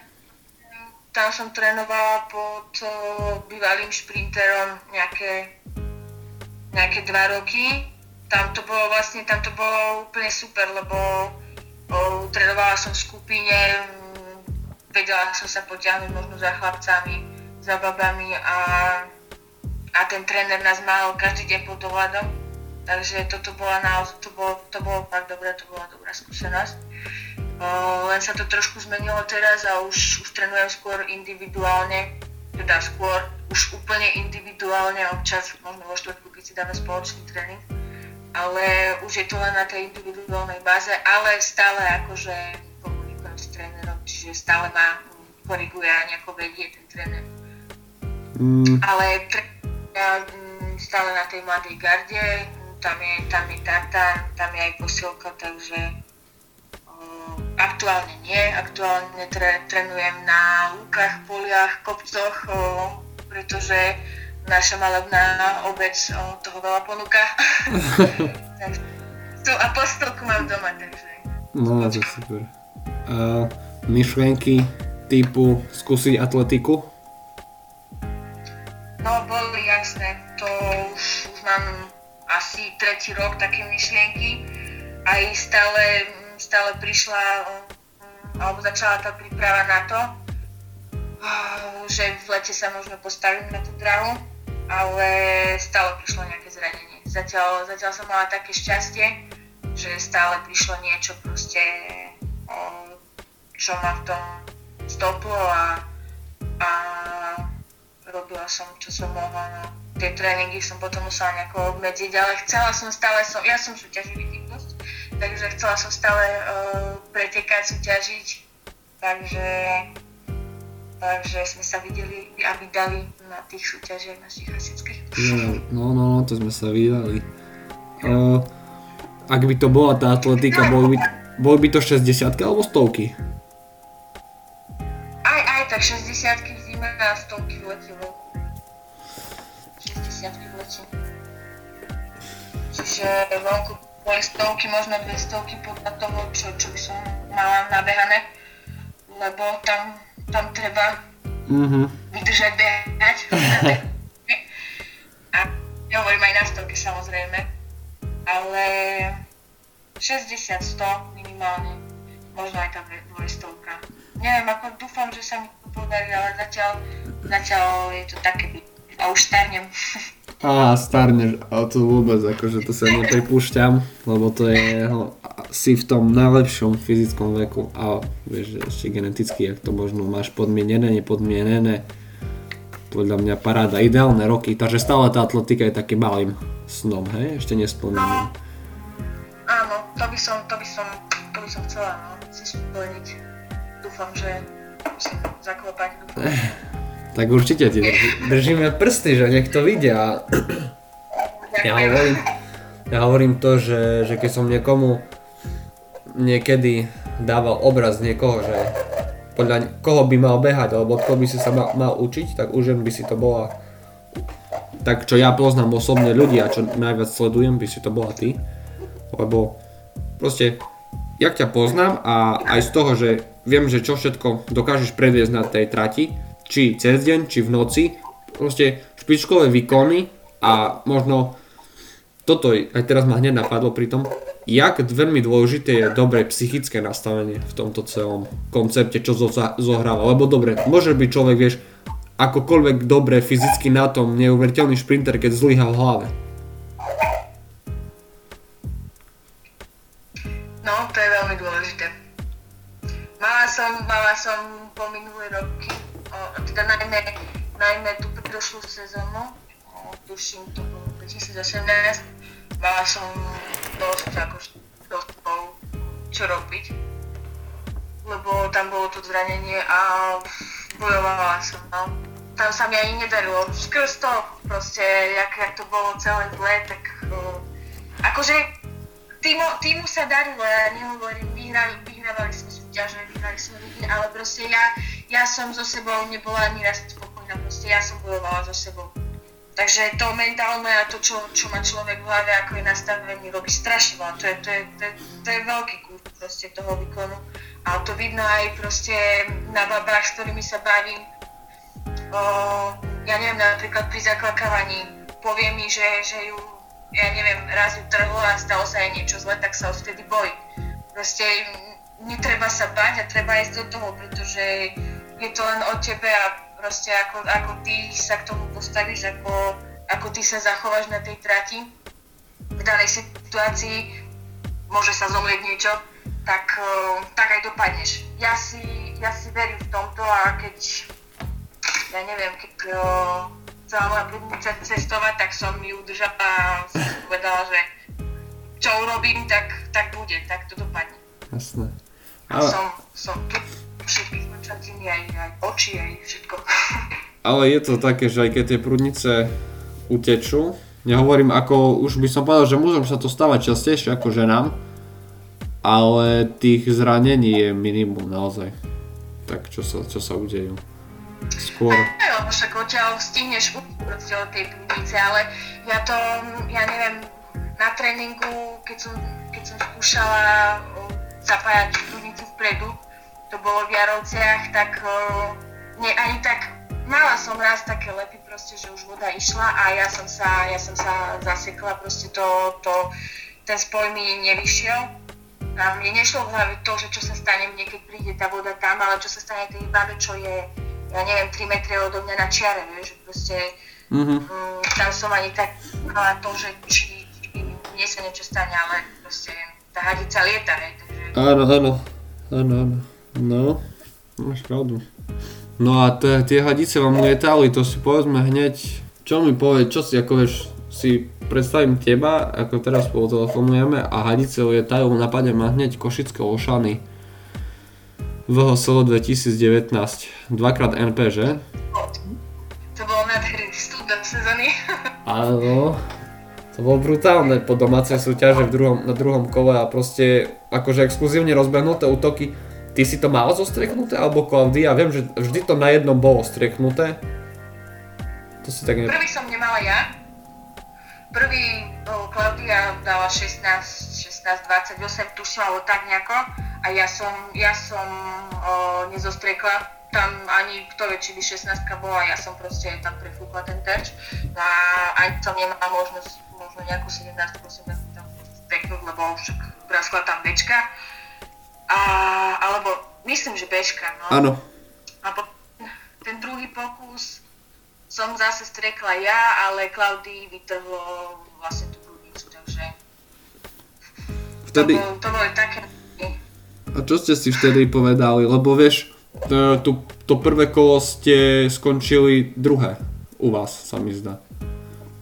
Speaker 2: tam som trénovala pod uh, bývalým šprinterom nejaké, nejaké dva roky. Tam to bolo vlastne, tam to bolo úplne super, lebo uh, trénovala som v skupine, um, vedela som sa potiahnuť možno za chlapcami, za babami a a ten tréner nás mal každý deň pod dohľadom, takže toto bola naozaj, to bolo, to bolo fakt dobré, to bola dobrá skúsenosť. O, len sa to trošku zmenilo teraz a už, už trénujem skôr individuálne, teda skôr už úplne individuálne, občas možno vo štvrtku, si dáme spoločný tréning, ale už je to len na tej individuálnej báze, ale stále akože komunikujem s trénerom, čiže stále ma koriguje a nejako vedie ten tréner. Mm. Ale ja mm, stále na tej mladej garde, tam je, tam je tartan, tam je aj posilka, takže uh, aktuálne nie, aktuálne tre, trénujem na lúkach, poliach, kopcoch, uh, pretože naša malebná obec uh, toho veľa ponúka. tu a posilku mám doma, takže...
Speaker 1: No, to je super. Uh, myšlienky typu skúsiť atletiku?
Speaker 2: No, boli jasné. To už, už mám asi tretí rok také myšlienky. Aj stále, stále prišla, alebo začala tá príprava na to, že v lete sa možno postavím na tú drahu, ale stále prišlo nejaké zranenie. Zatiaľ, zatiaľ som mala také šťastie, že stále prišlo niečo proste, čo ma v tom stoplo a, a robila som, čo som mohla. No. Tie tréningy som potom musela nejako obmedziť, ale chcela som stále, som, ja som súťaživý typnosť, takže chcela som stále uh, pretekať, súťažiť, takže, takže sme sa videli a vydali na tých súťažiach našich hasičských.
Speaker 1: No, no, no, to sme sa vydali. Uh, ak by to bola tá atletika, bol by, bol by to 60 alebo stovky?
Speaker 2: Aj, aj tak 60 sme na stovky v lete vonku. 60 v lete. Čiže vonku boli stovky, možno dve stovky podľa toho, čo, čo by som mala nabehané. Lebo tam, tam treba mm-hmm. vydržať behať. A hovorím aj na stovky samozrejme. Ale 60, 100 minimálne. Možno aj tá dvojstovka. Neviem, ako dúfam, že sa mi podarí, ale zatiaľ, zatiaľ je to také, a už starnem.
Speaker 1: Á, starneš, ale to vôbec, akože to sa nepripúšťam, lebo to je, si v tom najlepšom fyzickom veku a vieš, ešte geneticky, ak to možno máš podmienené, nepodmienené, podľa mňa paráda, ideálne roky, takže stále tá atletika je takým malým snom, hej, ešte nesplnený.
Speaker 2: No, áno, to by som, to by som, to by som chcela, no, si splniť. Dúfam, že zaklopať.
Speaker 1: Tak určite ti držíme prsty, že nech to vidia. Ja hovorím, ja hovorím to, že, že keď som niekomu niekedy dával obraz niekoho, že podľa koho by mal behať, alebo koho by si sa mal, mal učiť, tak už by si to bola tak čo ja poznám osobne ľudí a čo najviac sledujem, by si to bola ty. Lebo proste, jak ťa poznám a aj z toho, že viem, že čo všetko dokážeš predviesť na tej trati, či cez deň, či v noci, proste špičkové výkony a možno toto aj teraz ma hneď napadlo pri tom, jak veľmi dôležité je dobré psychické nastavenie v tomto celom koncepte, čo zohráva. Lebo dobre, môže byť človek, vieš, akokoľvek dobre fyzicky na tom, neuveriteľný šprinter, keď zlyha v hlave.
Speaker 2: No, to je veľmi dôležité. Mala som, mala som po minulé roky, o, teda najmä, najmä tú predošlú sezónu, tuším, to bolo 2018, mala som dosť ako dosť čo robiť. lebo tam bolo to zranenie a bojovala som, no. Tam sa mi ani nedarilo. Skrz to proste, jak, jak to bolo celé zle, tak akože týmu, týmu sa darilo, ja nehovorím, vyhrali, vyhrávali sme súťaže, vyhrali sme ligy, ale proste ja, ja som so sebou nebola ani raz spokojná, proste ja som bojovala so sebou. Takže to mentálne a to, čo, čo má človek v hlave, ako je nastavený, robí strašne veľa. To je, to je, to je, to je veľký proste toho výkonu. A to vidno aj proste na babách, s ktorými sa bavím. O, ja neviem, napríklad pri zaklakávaní povie mi, že, že ju, ja neviem, raz ju trhlo a stalo sa jej niečo zle, tak sa odvtedy bojí. Proste netreba sa bať a treba ísť do toho, pretože je to len o tebe a proste ako, ako ty sa k tomu postavíš, ako, ako ty sa zachováš na tej trati v danej situácii, môže sa zomrieť niečo, tak, uh, tak aj dopadneš. Ja si, ja si verím v tomto a keď, ja neviem, keď uh, chcela moja bludnica cestovať, tak som ju držala a som si povedala, že čo urobím, tak, tak bude, tak to dopadne.
Speaker 1: Jasné.
Speaker 2: Ale... som, som tu všetkých končatiny, aj, aj oči, aj všetko.
Speaker 1: Ale je to také, že aj keď tie prúdnice utečú, nehovorím ako, už by som povedal, že mužom sa to stáva častejšie ako ženám, ale tých zranení je minimum naozaj. Tak čo sa, čo sa udejú? Skôr.
Speaker 2: No, lebo však odtiaľ stihneš proste od tej prúdnice, ale ja to, ja neviem, na tréningu, keď som, keď som skúšala zapájať prúdnicu vpredu, to bolo v Jarovciach, tak nie, ani tak mala som raz také lepy proste, že už voda išla a ja som sa, ja som sa zasekla, proste to, to, ten spoj mi nevyšiel. A mne nešlo v hlave to, že čo sa stane mne, keď príde tá voda tam, ale čo sa stane tej babe, čo je, ja neviem, 3 metre odo mňa na čiare, vieš, proste mm-hmm. um, tam som ani tak mala to, že či, či mne sa niečo stane, ale proste tá hadica lieta, hej, takže...
Speaker 1: Áno, áno, áno, áno. No, máš pravdu. No a t- tie hadice vám lietali, to si povedzme hneď, čo mi povie, čo si ako vieš, si predstavím teba, ako teraz spolu a hadice lietajú, napadne ma hneď Košické Olšany. VHSL 2019, dvakrát NP, že?
Speaker 2: To bolo nádherný vstup do sezóny.
Speaker 1: Áno, to bolo brutálne po domácej súťaže v druhom, na druhom kole a proste akože exkluzívne rozbehnuté útoky Ty si to mal zostreknuté, alebo Klaudia? Viem, že vždy to na jednom bolo streknuté.
Speaker 2: To si tak ne... Prvý som nemala ja. Prvý oh, Klaudia dala 16, 16, 28, tuším, alebo tak nejako. A ja som, ja som oh, nezostrekla tam ani kto vie, či by 16 bola, ja som proste tam prefúkla ten terč a ani som nemala možnosť, možno nejakú 17 18 tam streknúť, lebo však praskla tam bečka a, alebo myslím, že bežka, no.
Speaker 1: Áno.
Speaker 2: A ten druhý pokus som zase strekla ja, ale Klaudii vytrhlo vlastne tú prúdnicu, takže vtedy... to, bolo, to bolo také...
Speaker 1: A čo ste si vtedy povedali? Lebo vieš, to, to, to prvé kolo ste skončili druhé u vás, sa mi zdá.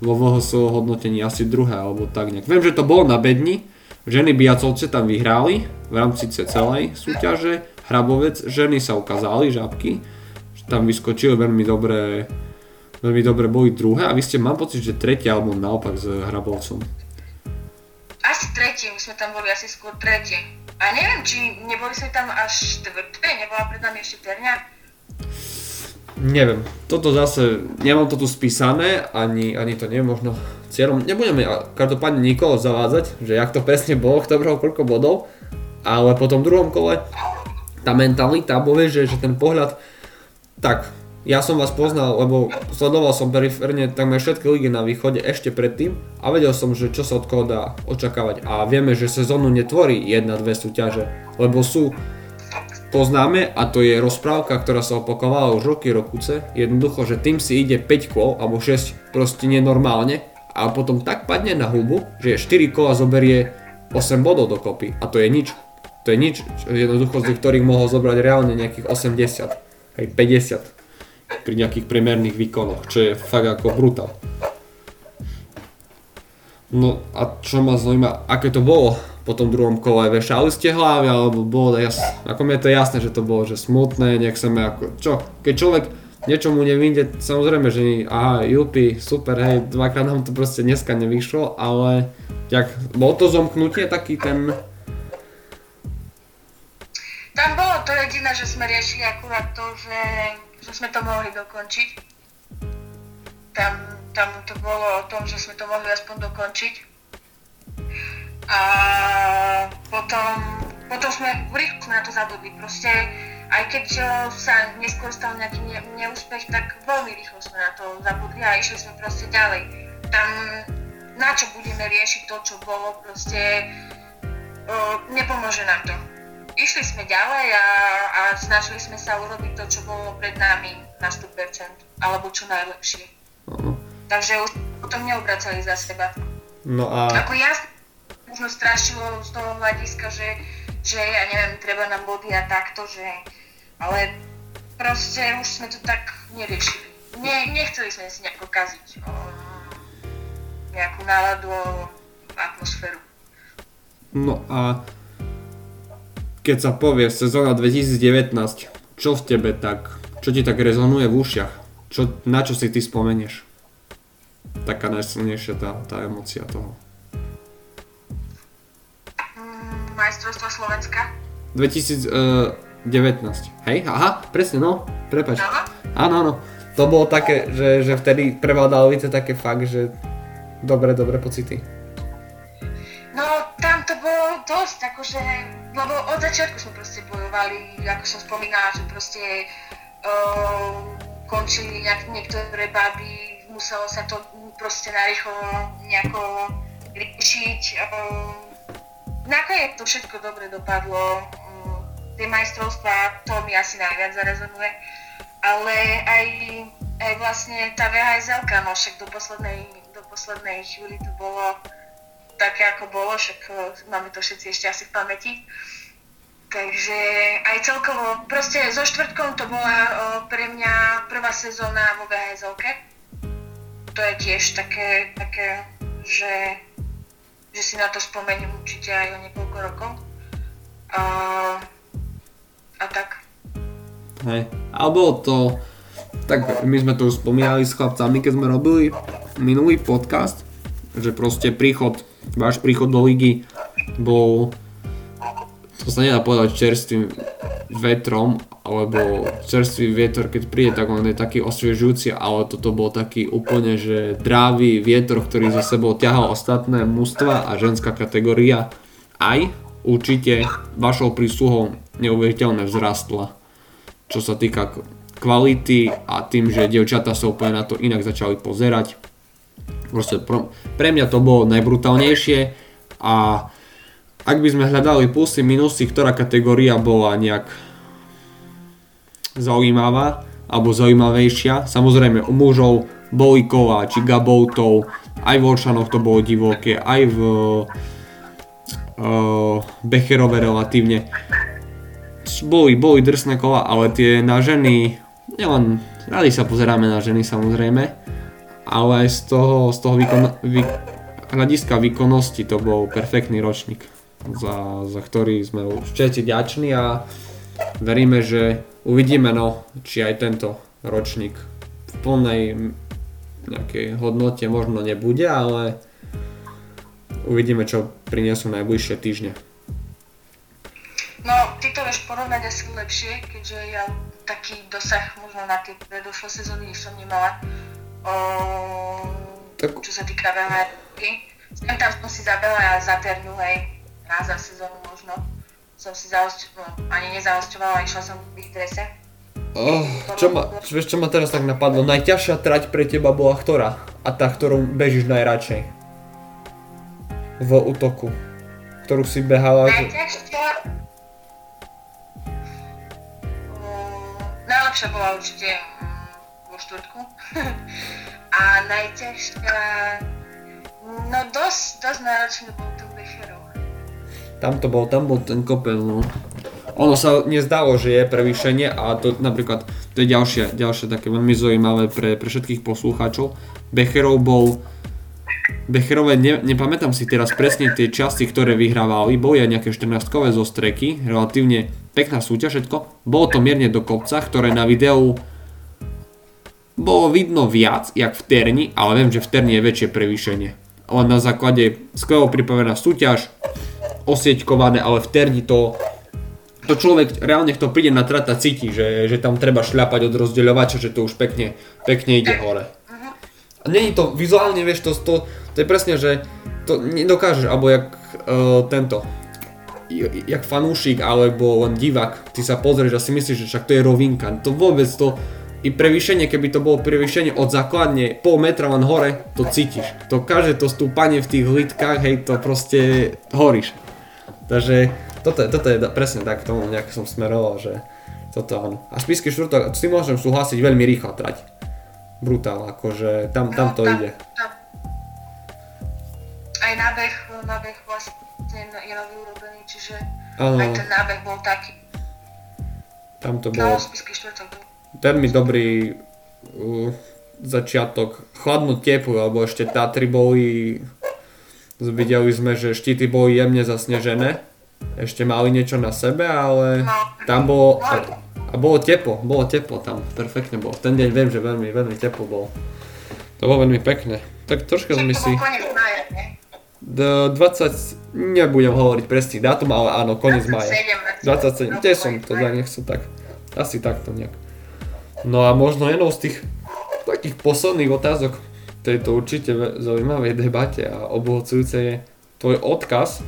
Speaker 1: Vo VHS hodnotení asi druhé, alebo tak nejak. Viem, že to bolo na bedni, Ženy biacovce tam vyhráli v rámci celej súťaže. Hrabovec, ženy sa ukázali, žabky. Tam vyskočili veľmi dobré, veľmi dobre boli druhé a vy ste, mám pocit, že tretie alebo naopak s Hrabovcom.
Speaker 2: Asi tretie, my sme tam boli asi skôr tretie. A neviem, či neboli sme tam až štvrté, nebola pred nami ešte Terňa.
Speaker 1: Neviem, toto zase, nemám to tu spísané, ani, ani to nie možno cieľom. Nebudeme každopádne nikoho zavádzať, že jak to presne bolo, kto bral koľko bodov, ale po tom druhom kole tá mentalita, bo vieš, že, že ten pohľad, tak ja som vás poznal, lebo sledoval som periférne takmer všetky ligy na východe ešte predtým a vedel som, že čo sa od koho dá očakávať. A vieme, že sezónu netvorí jedna, dve súťaže, lebo sú poznáme a to je rozprávka, ktorá sa opakovala už roky, rokuce. Jednoducho, že tým si ide 5 kôl alebo 6 proste nenormálne a potom tak padne na hubu, že 4 kola zoberie 8 bodov dokopy a to je nič. To je nič, jednoducho z ktorých mohol zobrať reálne nejakých 80, aj 50 pri nejakých priemerných výkonoch, čo je fakt ako brutál. No a čo ma zaujíma, aké to bolo po tom druhom kole vešali ste hlavy, alebo bolo jas, ako mi je to jasné, že to bolo, že smutné, nechceme ako, čo, keď človek niečomu nevyjde, samozrejme, že aha, jupi, super, hej, dvakrát nám to proste dneska nevyšlo, ale jak, bol to zomknutie taký ten...
Speaker 2: Tam bolo to jediné, že sme riešili akurát to, že, že sme to mohli dokončiť. Tam, tam to bolo o tom, že sme to mohli aspoň dokončiť. A potom, potom sme, rýchlo na to zabudli. Proste aj keď sa neskôr stal nejaký ne, neúspech, tak veľmi rýchlo sme na to zabudli a išli sme proste ďalej. Tam na čo budeme riešiť to, čo bolo, proste o, nepomôže nám to. Išli sme ďalej a, a snažili sme sa urobiť to, čo bolo pred nami na 100%, alebo čo najlepšie. Uh-huh. Takže už potom neobracali za seba.
Speaker 1: No a...
Speaker 2: Ako ja možno strašilo z toho hľadiska, že, že ja neviem, treba nám body a takto, že ale proste už sme to tak neriešili. Ne, nechceli sme si nejako kaziť o, nejakú náladu, atmosféru.
Speaker 1: No a keď sa povie sezóna 2019, čo v tebe tak, čo ti tak rezonuje v ušiach? Čo, na čo si ty spomenieš? Taká najsilnejšia tá, tá emocia toho.
Speaker 2: Majstrovstvo Slovenska?
Speaker 1: 2000, uh, 19. Hej? Aha, presne, no, prepač. Áno, áno. To bolo také, že, že vtedy prevládalo více také fakt, že dobre, dobre pocity.
Speaker 2: No, tam to bolo dosť, akože, lebo od začiatku sme proste bojovali, ako som spomínala, že proste uh, končili nejak, niektoré baby, muselo sa to proste narýchlo nejako riešiť. Uh, nakoniec to všetko dobre dopadlo, tie majstrovstvá, to mi asi najviac zarezonuje. Ale aj, aj vlastne tá VHSL, no však do poslednej, do poslednej chvíli to bolo také ako bolo, však e, máme to všetci ešte asi v pamäti. Takže aj celkovo, proste so štvrtkom to bola o, pre mňa prvá sezóna vo vhsl To je tiež také, také že, že si na to spomeniem určite aj o niekoľko rokov. Uh, a tak.
Speaker 1: Hej, ale bolo to, tak my sme to už spomínali s chlapcami, keď sme robili minulý podcast, že proste príchod, váš príchod do ligy bol, to sa nedá povedať čerstvým vetrom, alebo čerstvý vietor, keď príde, tak on je taký osviežujúci, ale toto bol taký úplne, že drávý vietor, ktorý za sebou ťahal ostatné mužstva a ženská kategória aj určite vašou prísluhou neuveriteľne vzrastla. Čo sa týka kvality a tým, že devčata sa úplne na to inak začali pozerať. Proste pro, pre mňa to bolo najbrutálnejšie a ak by sme hľadali plusy, minusy, ktorá kategória bola nejak zaujímavá alebo zaujímavejšia. Samozrejme u mužov boli či Gaboutov, aj v Oršanoch to bolo divoké, aj v uh, Becherove relatívne. Boli, boli drsné kola, ale tie na ženy, nielen, radi sa pozeráme na ženy samozrejme, ale aj z toho, z toho výkon, vý, hľadiska výkonnosti to bol perfektný ročník, za, za ktorý sme všetci ďační a veríme, že uvidíme no, či aj tento ročník v plnej nejakej hodnote možno nebude, ale uvidíme, čo prinesú najbližšie týždne.
Speaker 2: No, ty to vieš porovnať asi lepšie, keďže ja taký dosah možno na tie predošlé sezóny som nemala. O, tak... Čo sa týka VHR. Sem tam som si zabela Zaternu, hej, raz za sezónu možno. Som si zaosťovala, no, ani nezaosťovala, išla som v ich drese.
Speaker 1: Oh, čo ma, vieš, čo ma teraz tak napadlo? Najťažšia trať pre teba bola ktorá? A tá, ktorú bežíš najradšej? v útoku, ktorú si behala.
Speaker 2: Najťažšia... Najlepšia bola určite mm, vo štvrtku. A najťažšia... No dosť, dosť náročný bol ten Becherov.
Speaker 1: Tam to bol, tam bol ten kopel, no. Ono sa nezdalo, že je prevýšenie a to napríklad, to je ďalšie, ďalšie také veľmi zaujímavé pre, pre všetkých poslucháčov. Becherov bol Becherové, ne, nepamätám si teraz presne tie časti, ktoré vyhrávali, boli aj nejaké 14-kové zostreky, relatívne pekná súťaž všetko. Bolo to mierne do kopca, ktoré na videu bolo vidno viac, jak v Terni, ale viem, že v Terni je väčšie prevýšenie. Len na základe skvelo pripravená súťaž, osieťkované, ale v Terni to to človek reálne, kto príde na trata, cíti, že, že tam treba šľapať od rozdeľovača, že to už pekne, pekne ide hore. A není to vizuálne, vieš, to, to, to je presne, že to nedokážeš, alebo jak uh, tento, jak fanúšik alebo len divák, ty sa pozrieš a si myslíš, že však to je rovinka. To vôbec to, i prevýšenie, keby to bolo prevýšenie od základne pol metra len hore, to cítiš. To každé to stúpanie v tých hlitkách, hej, to proste horíš. Takže toto je, toto je presne tak, k tomu nejak som smeroval, že toto áno. A spisky štvrtok, s tým môžem súhlasiť veľmi rýchla trať. Brutál, akože tam, tam to no, ide. Tam.
Speaker 2: Aj nábeh, nábeh vlastne je nový urobený, čiže ano. aj ten nábeh bol taký.
Speaker 1: Tam to bol.
Speaker 2: No, spisky štvrtok.
Speaker 1: Veľmi dobrý uh, začiatok. Chladno teplo, lebo ešte Tatry boli videli sme, že štíty boli jemne zasnežené ešte mali niečo na sebe, ale no. tam bolo, a, a bolo teplo, bolo teplo tam, perfektne bolo. Ten deň viem, že veľmi, veľmi teplo bolo. To bolo veľmi pekné. Tak troška sme si... Do 20, nebudem hovoriť presný dátum, ale áno, koniec maja. 27, kde som to za nechcel tak, asi takto nejak. No a možno jednou z tých takých posledných otázok tejto určite zaujímavej debate a obohacujúce je tvoj odkaz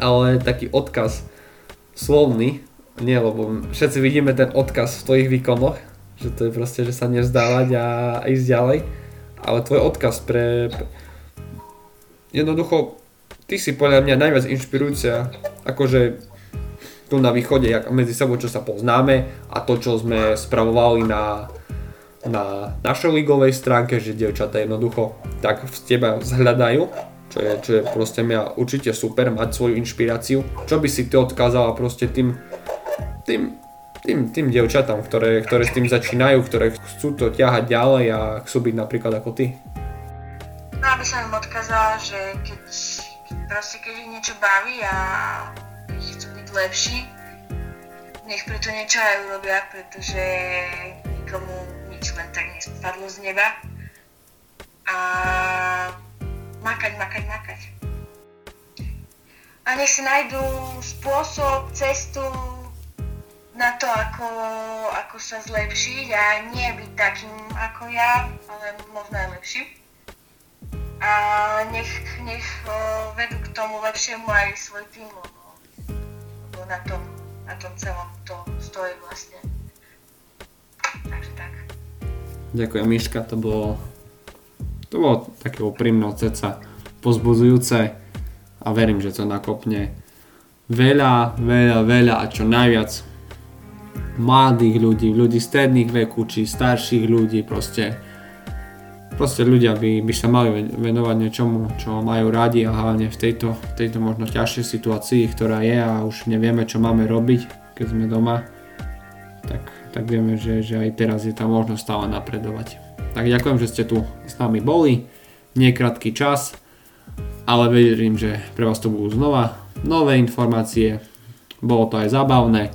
Speaker 1: ale taký odkaz slovný, nie, lebo všetci vidíme ten odkaz v tvojich výkonoch, že to je proste, že sa nevzdávať a ísť ďalej, ale tvoj odkaz pre, jednoducho, ty si podľa mňa najviac inšpirujúca, akože tu na východe, jak medzi sebou, čo sa poznáme a to, čo sme spravovali na, na našej ligovej stránke, že dievčatá jednoducho tak v teba zhľadajú čo je, čo je proste mňa určite super mať svoju inšpiráciu. Čo by si ty odkázala proste tým, tým, tým, tým dievčatám, ktoré, ktoré s tým začínajú, ktoré chcú to ťahať ďalej a chcú byť napríklad ako ty?
Speaker 2: No, aby som im odkázala, že keď, proste keď ich niečo baví a chcú byť lepší, nech preto niečo aj urobia, pretože nikomu nič len tak nespadlo z neba. A makať, makať, makať. A nech si nájdú spôsob, cestu na to, ako, ako sa zlepšiť a nie byť takým ako ja, ale možno aj lepším. A nech, nech vedú k tomu lepšiemu aj svoj tým, lebo, lebo na, tom, na tom celom to stojí vlastne. Takže tak.
Speaker 1: Ďakujem Miška, to bolo to bolo také úprimné ceca pozbudzujúce a verím, že to nakopne veľa, veľa, veľa a čo najviac mladých ľudí, ľudí stredných veku či starších ľudí, proste, proste ľudia by, by sa mali venovať niečomu, čo majú radi a hlavne v tejto, tejto možno ťažšej situácii, ktorá je a už nevieme, čo máme robiť, keď sme doma, tak, tak vieme, že, že aj teraz je tá možnosť stále napredovať. Tak ďakujem, že ste tu s nami boli. Nekrátky čas, ale verím, že pre vás to budú znova nové informácie. Bolo to aj zábavné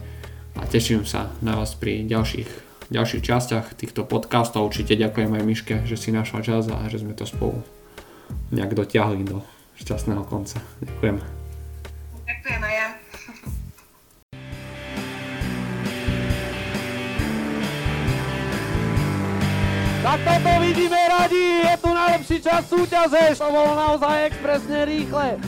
Speaker 1: a teším sa na vás pri ďalších, ďalších častiach týchto podcastov. Určite ďakujem aj Miške, že si našla čas a že sme to spolu nejak dotiahli do šťastného konca. Ďakujem.
Speaker 2: Ďakujem aj ja.
Speaker 3: Tak toto vidíme radi, je tu najlepší čas súťaže, to bolo naozaj expresne rýchle.